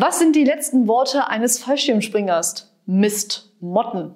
Was sind die letzten Worte eines Fallschirmspringers? Mist, Motten.